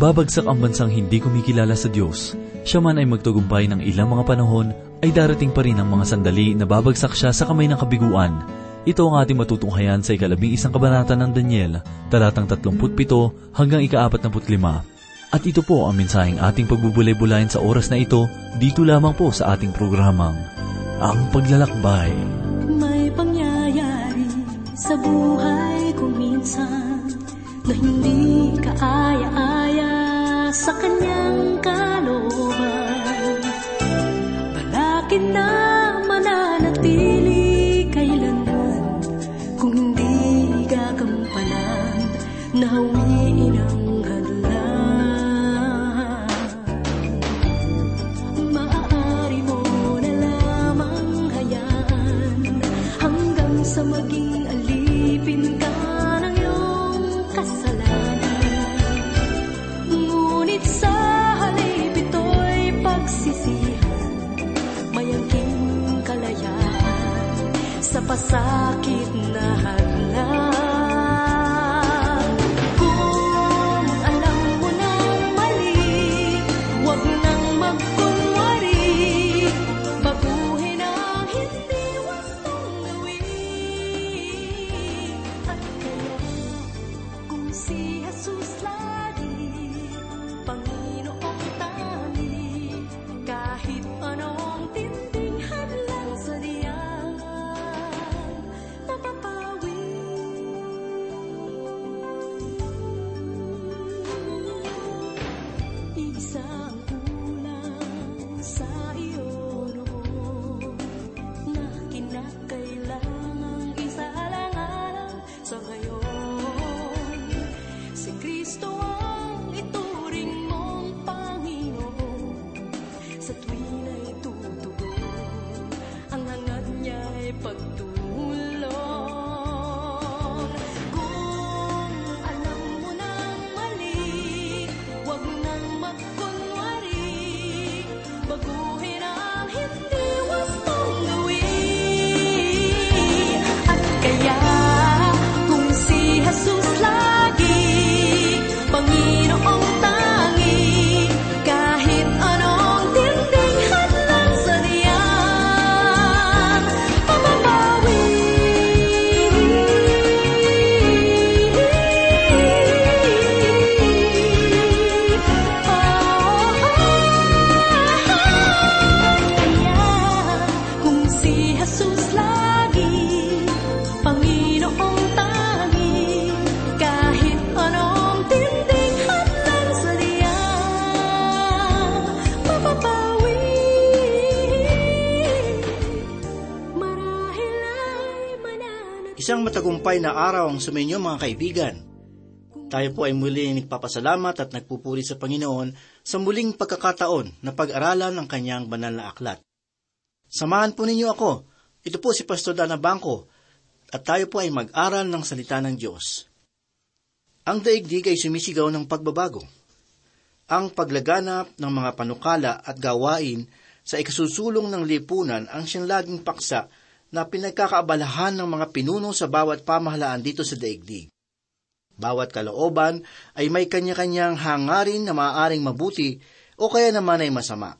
Babagsak ang bansang hindi kumikilala sa Diyos. Siya man ay magtagumpay ng ilang mga panahon, ay darating pa rin ang mga sandali na babagsak siya sa kamay ng kabiguan. Ito ang ating matutunghayan sa ikalabing isang kabanata ng Daniel, talatang 37 hanggang ika-45. At ito po ang mensaheng ating pagbubulay-bulayan sa oras na ito, dito lamang po sa ating programang, Ang Paglalakbay. May pangyayari sa buhay ko minsan na hindi kaaya-aya sa kanyang kalooban. Balakid na mananatili Isang matagumpay na araw ang sumainyo mga kaibigan. Tayo po ay muling nagpapasalamat at nagpupuri sa Panginoon sa muling pagkakataon na pag-aralan ang kanyang banal na aklat. Samahan po ninyo ako. Ito po si Pastor Dana Bangko at tayo po ay mag-aral ng salita ng Diyos. Ang daigdig ay sumisigaw ng pagbabago. Ang paglaganap ng mga panukala at gawain sa ikasusulong ng lipunan ang siyang laging paksa na pinagkakaabalahan ng mga pinuno sa bawat pamahalaan dito sa daigdig. Bawat kalooban ay may kanya-kanyang hangarin na maaaring mabuti o kaya naman ay masama.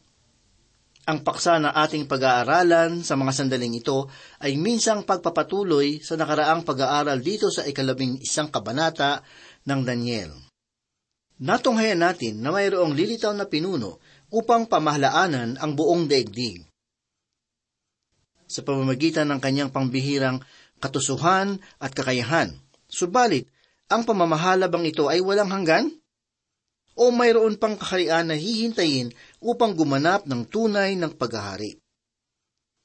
Ang paksa na ating pag-aaralan sa mga sandaling ito ay minsang pagpapatuloy sa nakaraang pag-aaral dito sa ikalabing isang kabanata ng Daniel. Natunghayan natin na mayroong lilitaw na pinuno upang pamahalaanan ang buong daigdig. Sa pamamagitan ng kanyang pangbihirang katusuhan at kakayahan. Subalit, ang pamamahala bang ito ay walang hanggan? O mayroon pang kaharian na hihintayin upang gumanap ng tunay ng paghahari?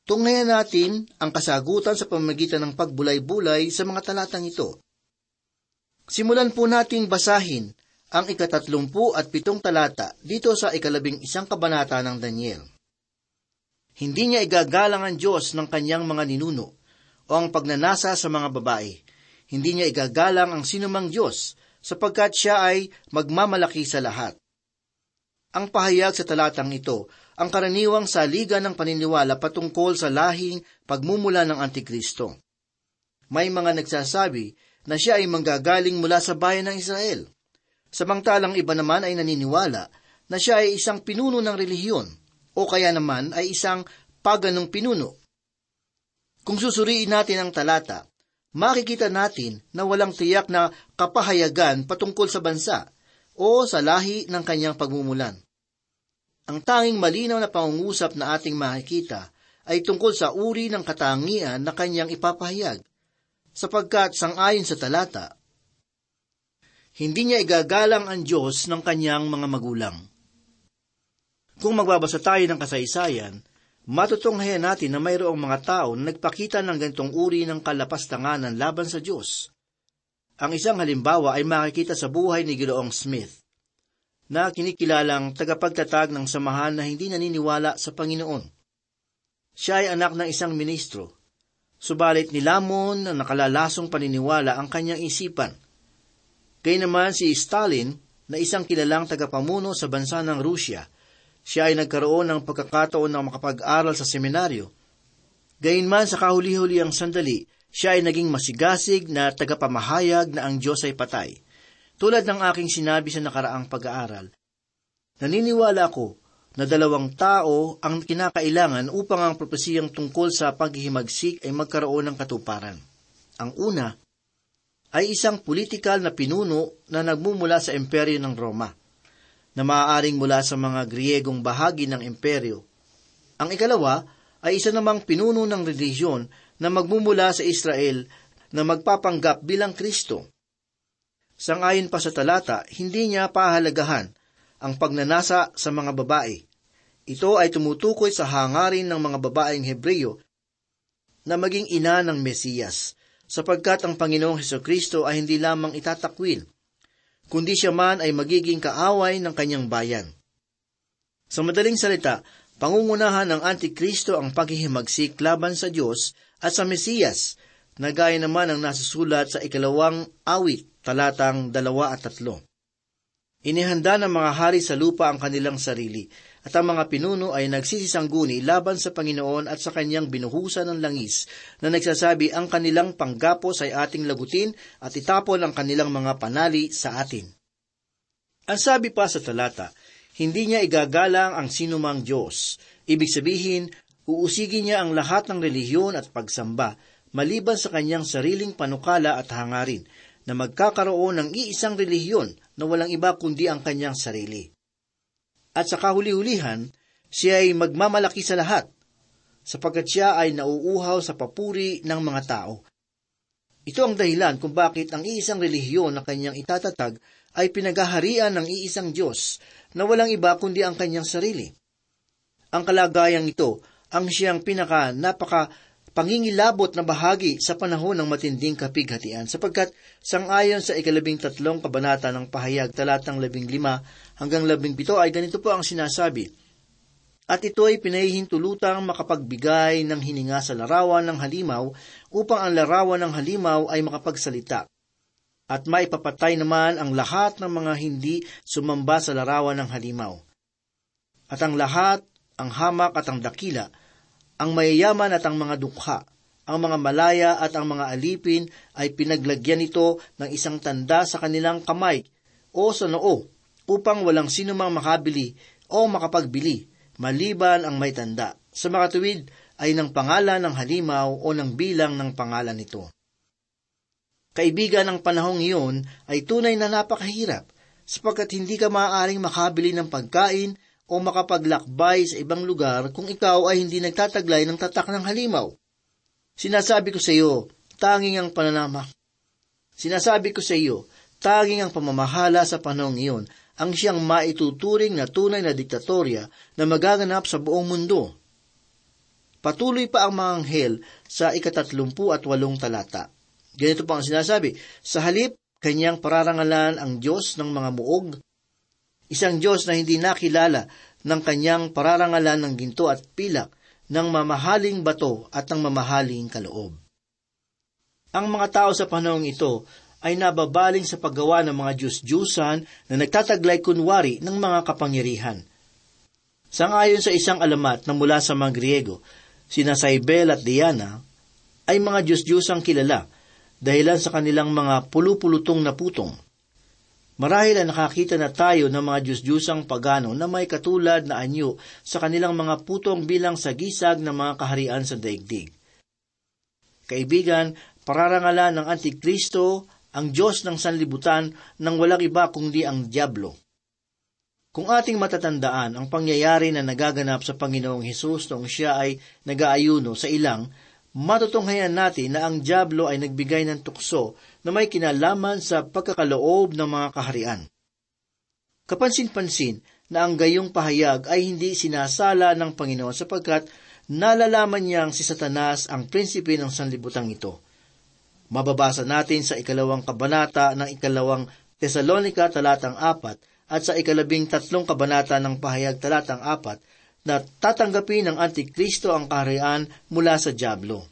Tunghayan natin ang kasagutan sa pamamagitan ng pagbulay-bulay sa mga talatang ito. Simulan po nating basahin ang ikatatlumpu at pitong talata dito sa ikalabing isang kabanata ng Daniel. Hindi niya igagalang ang Diyos ng kanyang mga ninuno o ang pagnanasa sa mga babae. Hindi niya igagalang ang sinumang Diyos sapagkat siya ay magmamalaki sa lahat. Ang pahayag sa talatang ito, ang karaniwang saligan ng paniniwala patungkol sa lahing pagmumula ng Antikristo. May mga nagsasabi na siya ay manggagaling mula sa bayan ng Israel. Samantalang iba naman ay naniniwala na siya ay isang pinuno ng relihiyon o kaya naman ay isang paganong pinuno. Kung susuriin natin ang talata, makikita natin na walang tiyak na kapahayagan patungkol sa bansa o sa lahi ng kanyang pagmumulan. Ang tanging malinaw na pangungusap na ating makikita ay tungkol sa uri ng katangian na kanyang ipapahayag, sapagkat sangayon sa talata, hindi niya igagalang ang Diyos ng kanyang mga magulang. Kung magbabasa tayo ng kasaysayan, matutunghayan natin na mayroong mga tao na nagpakita ng ganitong uri ng kalapastanganan laban sa Diyos. Ang isang halimbawa ay makikita sa buhay ni Gideong Smith, na kinikilalang tagapagtatag ng samahan na hindi naniniwala sa Panginoon. Siya ay anak ng isang ministro, subalit nilamon ng nakalalasong paniniwala ang kanyang isipan. Kaya naman si Stalin, na isang kilalang tagapamuno sa bansa ng Rusya, siya ay nagkaroon ng pagkakataon na makapag-aral sa seminaryo. Gayunman sa kahuli-huli ang sandali, siya ay naging masigasig na tagapamahayag na ang Diyos ay patay. Tulad ng aking sinabi sa nakaraang pag-aaral, naniniwala ko na dalawang tao ang kinakailangan upang ang propesiyang tungkol sa paghihimagsik ay magkaroon ng katuparan. Ang una ay isang politikal na pinuno na nagmumula sa imperyo ng Roma, na maaaring mula sa mga Griegong bahagi ng imperyo. Ang ikalawa ay isa namang pinuno ng relihiyon na magmumula sa Israel na magpapanggap bilang Kristo. Sangayon pa sa talata, hindi niya pahalagahan ang pagnanasa sa mga babae. Ito ay tumutukoy sa hangarin ng mga babaeng Hebreyo na maging ina ng Mesiyas, sapagkat ang Panginoong Heso Kristo ay hindi lamang itatakwil, kundi siya man ay magiging kaaway ng kanyang bayan. Sa madaling salita, pangungunahan ng Antikristo ang paghihimagsik laban sa Diyos at sa Mesiyas, na gaya naman ang nasusulat sa ikalawang awit, talatang dalawa at tatlo. Inihanda ng mga hari sa lupa ang kanilang sarili, at ang mga pinuno ay nagsisisangguni laban sa Panginoon at sa kanyang binuhusan ng langis, na nagsasabi ang kanilang panggapos ay ating lagutin at itapon ang kanilang mga panali sa atin. Ang sabi pa sa talata, hindi niya igagalang ang sinumang Diyos. Ibig sabihin, uusigin niya ang lahat ng relihiyon at pagsamba, maliban sa kanyang sariling panukala at hangarin, na magkakaroon ng iisang relihiyon na walang iba kundi ang kanyang sarili. At sa kahuli-hulihan, siya ay magmamalaki sa lahat, sapagkat siya ay nauuhaw sa papuri ng mga tao. Ito ang dahilan kung bakit ang iisang relihiyon na kanyang itatatag ay pinagaharian ng iisang Diyos na walang iba kundi ang kanyang sarili. Ang kalagayang ito ang siyang pinaka napaka pangingilabot na bahagi sa panahon ng matinding kapighatian sapagkat sangayon sa ikalabing tatlong kabanata ng pahayag talatang labing lima hanggang labing pito ay ganito po ang sinasabi, At ito ay pinahihintulutang makapagbigay ng hininga sa larawan ng halimaw upang ang larawan ng halimaw ay makapagsalita. At maipapatay naman ang lahat ng mga hindi sumamba sa larawan ng halimaw. At ang lahat, ang hamak at ang dakila, ang mayayaman at ang mga dukha, ang mga malaya at ang mga alipin ay pinaglagyan nito ng isang tanda sa kanilang kamay o sa noo upang walang sinumang makabili o makapagbili maliban ang may tanda. Sa makatuwid ay ng pangalan ng halimaw o ng bilang ng pangalan nito. Kaibigan ng panahong iyon ay tunay na napakahirap sapagkat hindi ka maaaring makabili ng pagkain o makapaglakbay sa ibang lugar kung ikaw ay hindi nagtataglay ng tatak ng halimaw. Sinasabi ko sa iyo, tanging ang pananama. Sinasabi ko sa iyo, tanging ang pamamahala sa panahong iyon ang siyang maituturing na tunay na diktatorya na magaganap sa buong mundo. Patuloy pa ang mga anghel sa ikatatlumpu at walong talata. Ganito pa ang sinasabi, sa halip, kanyang pararangalan ang Diyos ng mga muog Isang Diyos na hindi nakilala ng kanyang pararangalan ng ginto at pilak, ng mamahaling bato at ng mamahaling kaloob. Ang mga tao sa panahong ito ay nababaling sa paggawa ng mga Diyos-Diyusan na nagtataglay kunwari ng mga kapangyarihan. Sangayon sa isang alamat na mula sa mga Griego, sina Saibel at Diana, ay mga Diyos-Diyusang kilala dahilan sa kanilang mga pulupulutong na putong. Marahil ay nakakita na tayo ng mga Diyos-Diyusang pagano na may katulad na anyo sa kanilang mga putong bilang sagisag ng mga kaharian sa daigdig. Kaibigan, pararangalan ng Antikristo ang Diyos ng sanlibutan nang walang iba kundi ang Diablo. Kung ating matatandaan ang pangyayari na nagaganap sa Panginoong Hesus noong siya ay nag-aayuno sa ilang, matutunghayan natin na ang Diablo ay nagbigay ng tukso na may kinalaman sa pagkakaloob ng mga kaharian. Kapansin-pansin na ang gayong pahayag ay hindi sinasala ng Panginoon sapagkat nalalaman niyang si Satanas ang prinsipe ng sanlibutang ito. Mababasa natin sa ikalawang kabanata ng ikalawang Tesalonika talatang apat at sa ikalabing tatlong kabanata ng pahayag talatang apat na tatanggapin ng Antikristo ang kaharian mula sa Diablo.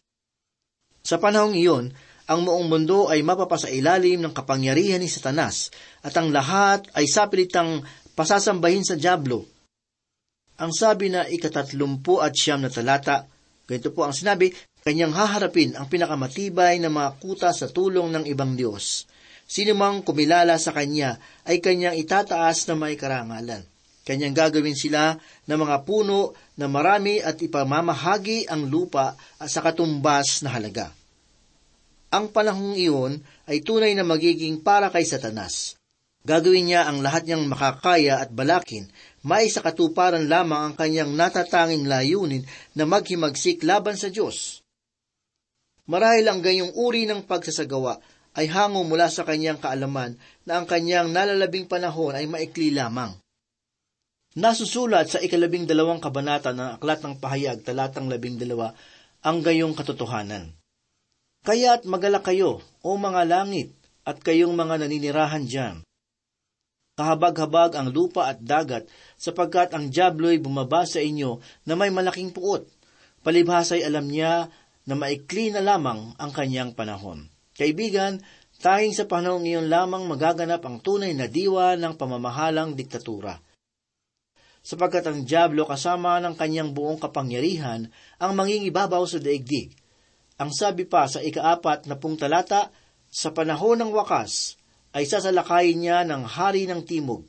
Sa panahong iyon, ang buong mundo ay mapapasailalim ng kapangyarihan ni Satanas at ang lahat ay sapilitang pasasambahin sa Diablo. Ang sabi na ikatatlumpu at siyam na talata, ganito po ang sinabi, kanyang haharapin ang pinakamatibay na mga kuta sa tulong ng ibang Diyos. Sino mang kumilala sa kanya ay kanyang itataas na may karangalan. Kanyang gagawin sila ng mga puno na marami at ipamamahagi ang lupa sa katumbas na halaga. Ang panahong iyon ay tunay na magiging para kay Satanas. Gagawin niya ang lahat niyang makakaya at balakin, may sa katuparan lamang ang kanyang natatanging layunin na maghimagsik laban sa Diyos. Marahil ang ganyong uri ng pagsasagawa ay hango mula sa kanyang kaalaman na ang kanyang nalalabing panahon ay maikli lamang. Nasusulat sa ikalabing dalawang kabanata ng Aklat ng Pahayag, talatang labing dalawa, ang gayong katotohanan. Kaya't magala kayo, o mga langit, at kayong mga naninirahan diyan. Kahabag-habag ang lupa at dagat, sapagkat ang Diablo'y bumaba sa inyo na may malaking puot. Palibhasa'y alam niya na maikli na lamang ang kanyang panahon. Kaibigan, tanging sa panahon iyon lamang magaganap ang tunay na diwa ng pamamahalang diktatura. Sapagkat ang Diablo kasama ng kanyang buong kapangyarihan ang mangingibabaw sa daigdig. Ang sabi pa sa ikaapat na pung talata, sa panahon ng wakas, ay sasalakayin niya ng hari ng timog.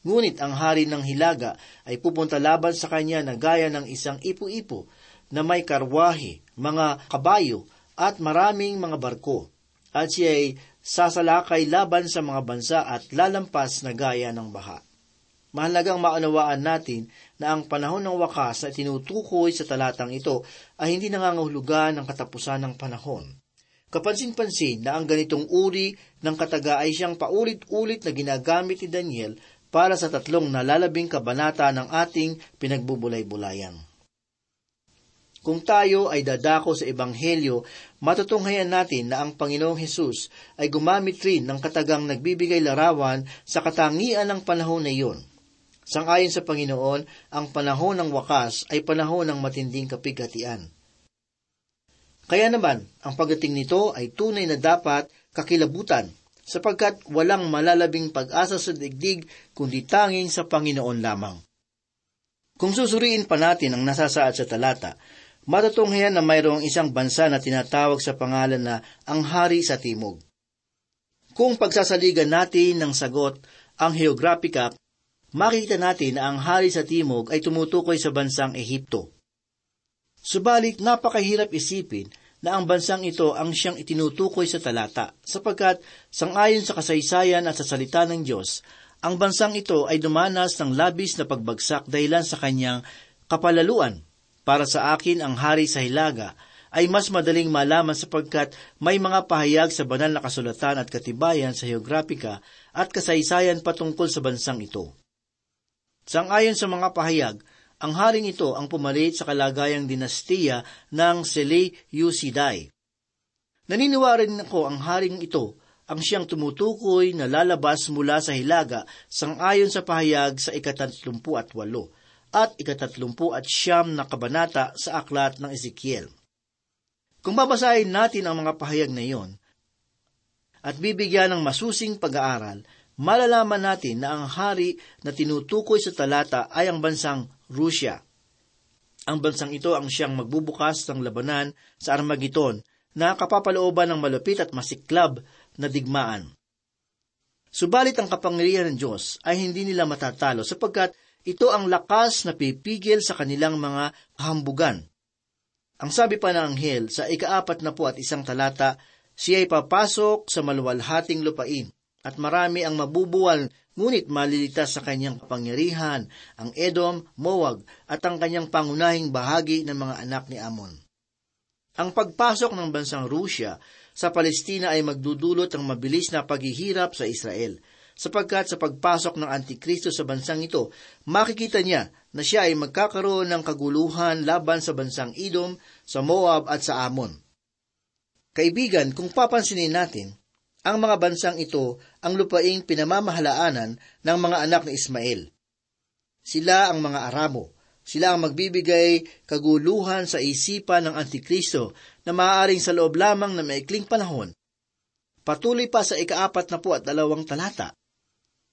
Ngunit ang hari ng hilaga ay pupunta laban sa kanya na gaya ng isang ipo-ipo na may karwahe, mga kabayo at maraming mga barko. At siya ay sasalakay laban sa mga bansa at lalampas na gaya ng baha. Mahalagang maunawaan natin na ang panahon ng wakas na tinutukoy sa talatang ito ay hindi nangangahulugan ng katapusan ng panahon. Kapansin-pansin na ang ganitong uri ng kataga ay siyang paulit-ulit na ginagamit ni Daniel para sa tatlong nalalabing kabanata ng ating pinagbubulay-bulayan. Kung tayo ay dadako sa Ebanghelyo, matutunghayan natin na ang Panginoong Hesus ay gumamit rin ng katagang nagbibigay larawan sa katangian ng panahon na iyon. Sangayon sa Panginoon, ang panahon ng wakas ay panahon ng matinding kapighatian. Kaya naman, ang pagdating nito ay tunay na dapat kakilabutan, sapagkat walang malalabing pag-asa sa digdig kundi tanging sa Panginoon lamang. Kung susuriin pa natin ang nasasaad sa talata, matutunghayan na mayroong isang bansa na tinatawag sa pangalan na ang Hari sa Timog. Kung pagsasaligan natin ng sagot ang Geographica, makikita natin na ang Hari sa Timog ay tumutukoy sa bansang Ehipto. Subalit napakahirap isipin na ang bansang ito ang siyang itinutukoy sa talata, sapagkat sangayon sa kasaysayan at sa salita ng Diyos, ang bansang ito ay dumanas ng labis na pagbagsak dahilan sa kanyang kapalaluan. Para sa akin, ang hari sa hilaga ay mas madaling malaman sapagkat may mga pahayag sa banal na kasulatan at katibayan sa geograpika at kasaysayan patungkol sa bansang ito. Sangayon sa mga pahayag, ang haring ito ang pumalit sa kalagayang dinastiya ng Seleucidae. Naniniwala rin ako ang haring ito ang siyang tumutukoy na lalabas mula sa hilaga sangayon sa pahayag sa ikatatlumpu at walo at ikatatlumpu at siyam na kabanata sa aklat ng Ezekiel. Kung babasahin natin ang mga pahayag na iyon, at bibigyan ng masusing pag-aaral, malalaman natin na ang hari na tinutukoy sa talata ay ang bansang Russia. Ang bansang ito ang siyang magbubukas ng labanan sa Armageddon na kapapalooban ng malupit at masiklab na digmaan. Subalit ang kapangyarihan ng Diyos ay hindi nila matatalo sapagkat ito ang lakas na pipigil sa kanilang mga kahambugan. Ang sabi pa ng anghel sa ikaapat na po at isang talata, siya ay papasok sa maluwalhating lupain at marami ang mabubuwal ngunit maliligtas sa kanyang kapangyarihan, ang Edom, Moab at ang kanyang pangunahing bahagi ng mga anak ni Amon. Ang pagpasok ng bansang Rusya sa Palestina ay magdudulot ng mabilis na paghihirap sa Israel, sapagkat sa pagpasok ng Antikristo sa bansang ito, makikita niya na siya ay magkakaroon ng kaguluhan laban sa bansang Edom, sa Moab at sa Amon. Kaibigan, kung papansinin natin, ang mga bansang ito ang lupaing pinamamahalaanan ng mga anak ni Ismael. Sila ang mga Aramo. Sila ang magbibigay kaguluhan sa isipan ng Antikristo na maaaring sa loob lamang ng maikling panahon. Patuloy pa sa ikaapat na po at dalawang talata.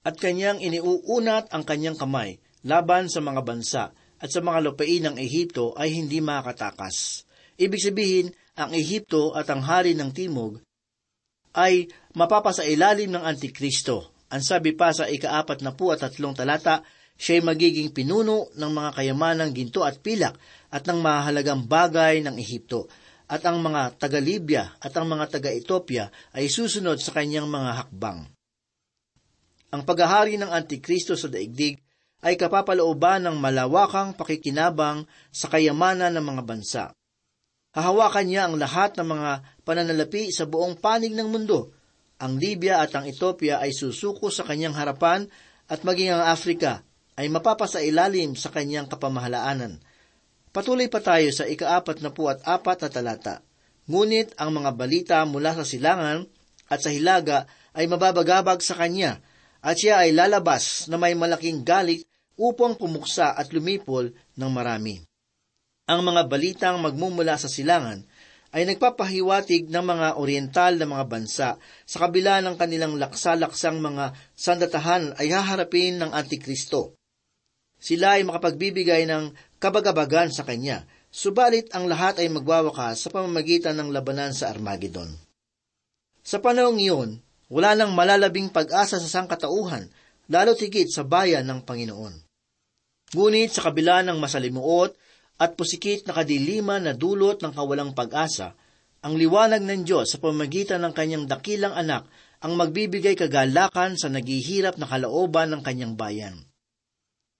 At kanyang iniuunat ang kanyang kamay laban sa mga bansa at sa mga lupain ng Ehipto ay hindi makatakas. Ibig sabihin, ang Ehipto at ang hari ng Timog ay mapapasailalim ng Antikristo. Ang sabi pa sa ikaapat na po at tatlong talata, siya ay magiging pinuno ng mga kayamanang ginto at pilak at ng mahalagang bagay ng Ehipto. At ang mga taga-Libya at ang mga taga-Ethiopia ay susunod sa kanyang mga hakbang. Ang paghahari ng Antikristo sa daigdig ay kapapalooban ng malawakang pakikinabang sa kayamanan ng mga bansa. Hahawakan niya ang lahat ng mga pananalapi sa buong panig ng mundo. Ang Libya at ang Ethiopia ay susuko sa kanyang harapan at maging ang Afrika ay mapapasailalim sa kanyang kapamahalaanan. Patuloy pa tayo sa ikaapat na po at apat na talata. Ngunit ang mga balita mula sa silangan at sa hilaga ay mababagabag sa kanya, at siya ay lalabas na may malaking galit upang pumuksa at lumipol ng marami. Ang mga balitang magmumula sa silangan ay nagpapahiwatig ng mga oriental na mga bansa sa kabila ng kanilang laksa-laksang mga sandatahan ay haharapin ng Antikristo. Sila ay makapagbibigay ng kabagabagan sa kanya, subalit ang lahat ay magwawakas sa pamamagitan ng labanan sa Armageddon. Sa panahong iyon, wala nang malalabing pag-asa sa sangkatauhan, lalo tigit sa bayan ng Panginoon. Ngunit sa kabila ng masalimuot at pusikit na kadiliman na dulot ng kawalang pag-asa, ang liwanag ng Diyos sa pamamagitan ng kanyang dakilang anak ang magbibigay kagalakan sa naghihirap na kalooban ng kanyang bayan.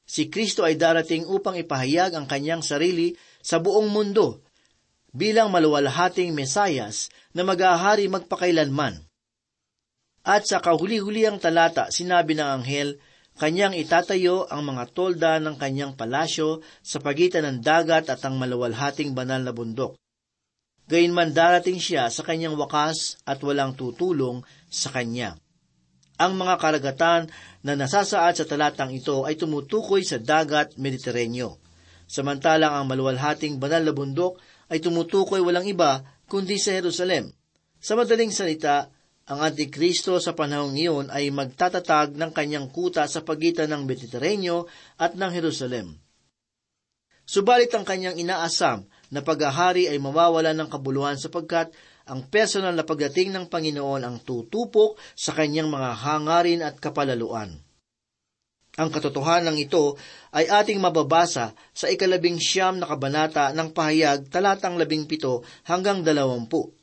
Si Kristo ay darating upang ipahayag ang kanyang sarili sa buong mundo bilang maluwalhating Mesayas na mag-ahari magpakailanman. At sa kahuli-huli ang talata, sinabi ng anghel, kanyang itatayo ang mga tolda ng kanyang palasyo sa pagitan ng dagat at ang maluwalhating banal na bundok. Gayunman darating siya sa kanyang wakas at walang tutulong sa kanya. Ang mga karagatan na nasasaad sa talatang ito ay tumutukoy sa dagat Mediteraneo. Samantalang ang maluwalhating banal na bundok ay tumutukoy walang iba kundi sa Jerusalem. Sa madaling salita, ang Antikristo sa panahong iyon ay magtatatag ng kanyang kuta sa pagitan ng Mediteraneo at ng Jerusalem. Subalit ang kanyang inaasam na paghahari ay mawawala ng kabuluhan sapagkat ang personal na pagdating ng Panginoon ang tutupok sa kanyang mga hangarin at kapalaluan. Ang katotohanan ito ay ating mababasa sa ikalabing siyam na kabanata ng pahayag talatang labing pito hanggang dalawampu.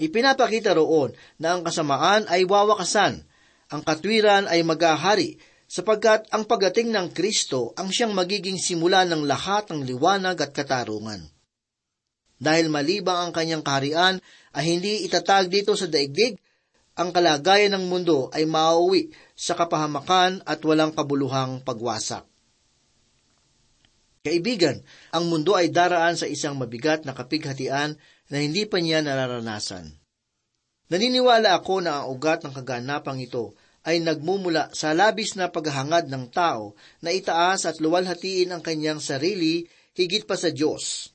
Ipinapakita roon na ang kasamaan ay wawakasan, ang katwiran ay magahari, sapagkat ang pagdating ng Kristo ang siyang magiging simula ng lahat ng liwanag at katarungan dahil malibang ang kanyang kaharian ay hindi itatag dito sa daigdig, ang kalagayan ng mundo ay mauwi sa kapahamakan at walang kabuluhang pagwasak. Kaibigan, ang mundo ay daraan sa isang mabigat na kapighatian na hindi pa niya nararanasan. Naniniwala ako na ang ugat ng kaganapang ito ay nagmumula sa labis na paghahangad ng tao na itaas at luwalhatiin ang kanyang sarili higit pa sa Diyos.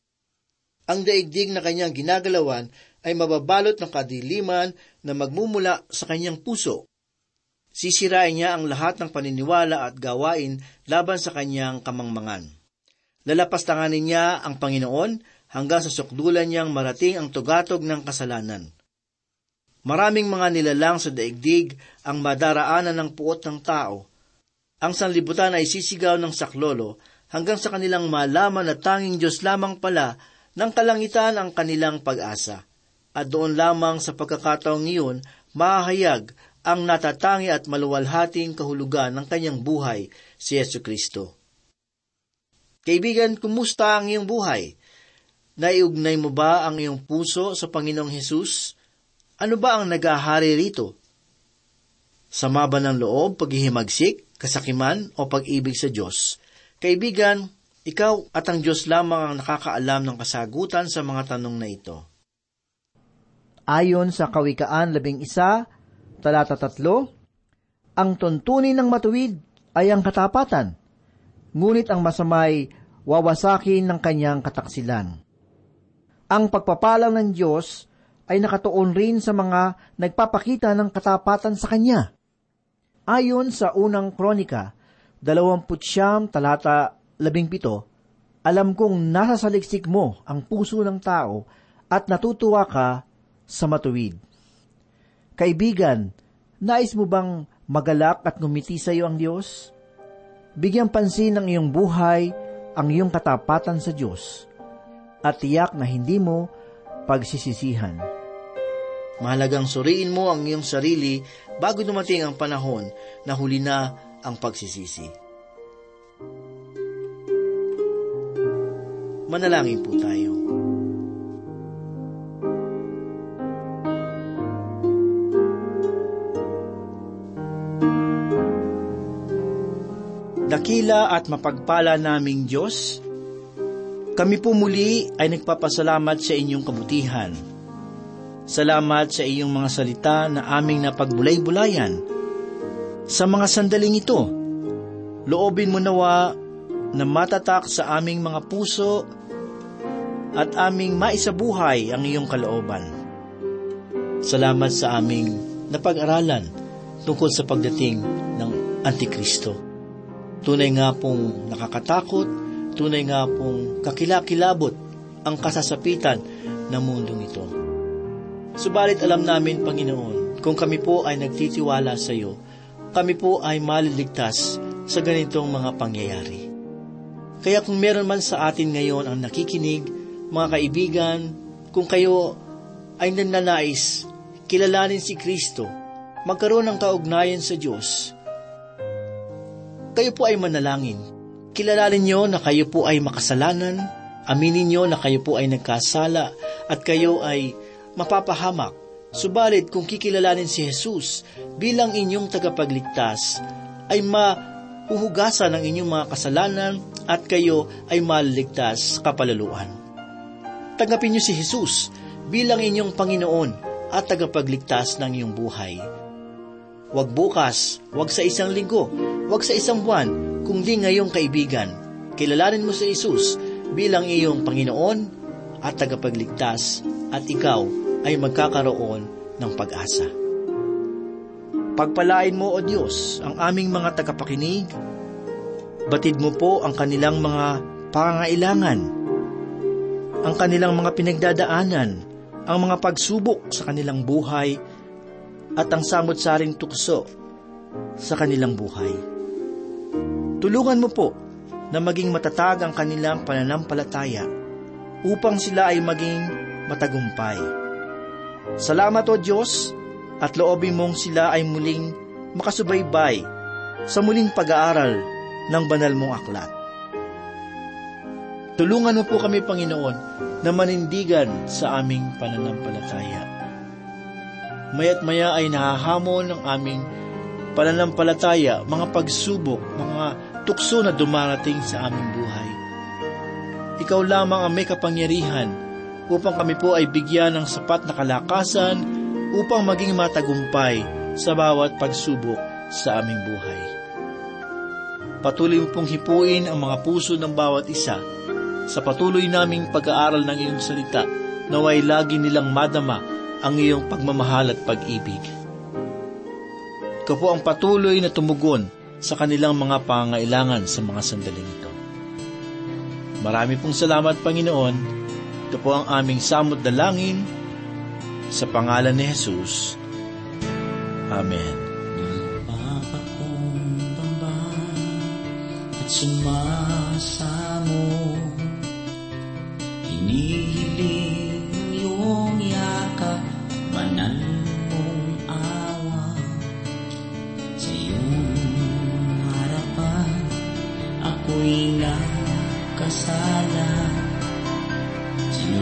Ang daigdig na kanyang ginagalawan ay mababalot ng kadiliman na magmumula sa kanyang puso. Sisirain niya ang lahat ng paniniwala at gawain laban sa kanyang kamangmangan. Lalapastanganin niya ang Panginoon hanggang sa sukdulan niyang marating ang tugatog ng kasalanan. Maraming mga nilalang sa daigdig ang madaraanan ng puot ng tao. Ang sanlibutan ay sisigaw ng saklolo hanggang sa kanilang malaman na tanging Diyos lamang pala ng kalangitan ang kanilang pag-asa. At doon lamang sa pagkakataong iyon, mahahayag ang natatangi at maluwalhating kahulugan ng kanyang buhay, si Yesu Kristo. Kaibigan, kumusta ang iyong buhay? Naiugnay mo ba ang iyong puso sa Panginoong Hesus? Ano ba ang nagahari rito? Sama ba ng loob, paghihimagsik, kasakiman, o pag-ibig sa Diyos? Kaibigan, ikaw at ang Diyos lamang ang nakakaalam ng kasagutan sa mga tanong na ito. Ayon sa Kawikaan 11, talata 3, ang tuntunin ng matuwid ay ang katapatan, ngunit ang masamay wawasakin ng kanyang kataksilan. Ang pagpapalang ng Diyos ay nakatuon rin sa mga nagpapakita ng katapatan sa Kanya. Ayon sa unang kronika, 29 talata 17, alam kong nasa saliksik mo ang puso ng tao at natutuwa ka sa matuwid. Kaibigan, nais mo bang magalak at ngumiti sa iyo ang Diyos? Bigyang pansin ng iyong buhay ang iyong katapatan sa Diyos at tiyak na hindi mo pagsisisihan. Mahalagang suriin mo ang iyong sarili bago dumating ang panahon na huli na ang pagsisisi. Manalangin po tayo. Dakila at mapagpala naming Diyos, kami po muli ay nagpapasalamat sa inyong kabutihan. Salamat sa iyong mga salita na aming napagbulay-bulayan. Sa mga sandaling ito, loobin mo nawa na matatak sa aming mga puso at aming maisabuhay ang iyong kalooban. Salamat sa aming napag-aralan tungkol sa pagdating ng Antikristo. Tunay nga pong nakakatakot, tunay nga pong kakilakilabot ang kasasapitan ng mundong ito. Subalit alam namin, Panginoon, kung kami po ay nagtitiwala sa iyo, kami po ay maliligtas sa ganitong mga pangyayari. Kaya kung meron man sa atin ngayon ang nakikinig, mga kaibigan, kung kayo ay nananais, kilalanin si Kristo, magkaroon ng kaugnayan sa Diyos, kayo po ay manalangin. Kilalanin niyo na kayo po ay makasalanan, aminin niyo na kayo po ay nagkasala, at kayo ay mapapahamak. Subalit kung kikilalanin si Jesus bilang inyong tagapagligtas, ay mahuhugasan ang inyong mga kasalanan at kayo ay maliligtas kapalaluan. Tanggapin niyo si Jesus bilang inyong Panginoon at tagapagligtas ng iyong buhay. Huwag bukas, huwag sa isang linggo, huwag sa isang buwan, kundi ngayong kaibigan. Kilalanin mo si Jesus bilang iyong Panginoon at tagapagligtas at ikaw ay magkakaroon ng pag-asa. Pagpalain mo, O Diyos, ang aming mga tagapakinig. Batid mo po ang kanilang mga pangangailangan, ang kanilang mga pinagdadaanan, ang mga pagsubok sa kanilang buhay, at ang samot-saring tukso sa kanilang buhay. Tulungan mo po na maging matatag ang kanilang pananampalataya upang sila ay maging matagumpay. Salamat o Diyos at loobin mong sila ay muling makasubaybay sa muling pag-aaral ng banal mong aklat. Tulungan mo po kami, Panginoon, na manindigan sa aming pananampalataya. Maya't maya ay nahahamon ng aming pananampalataya, mga pagsubok, mga tukso na dumarating sa aming buhay. Ikaw lamang ang may kapangyarihan upang kami po ay bigyan ng sapat na kalakasan upang maging matagumpay sa bawat pagsubok sa aming buhay. Patuloy mo pong hipuin ang mga puso ng bawat isa sa patuloy naming pag-aaral ng iyong salita naway lagi nilang madama ang iyong pagmamahal at pag-ibig. Ikaw po ang patuloy na tumugon sa kanilang mga pangailangan sa mga sandaling ito. Marami pong salamat, Panginoon. Ito po ang aming samot dalangin Sa pangalan ni Jesus. Amen. Papakumbaba at sumasamo Hinihiling Ako'y nakasala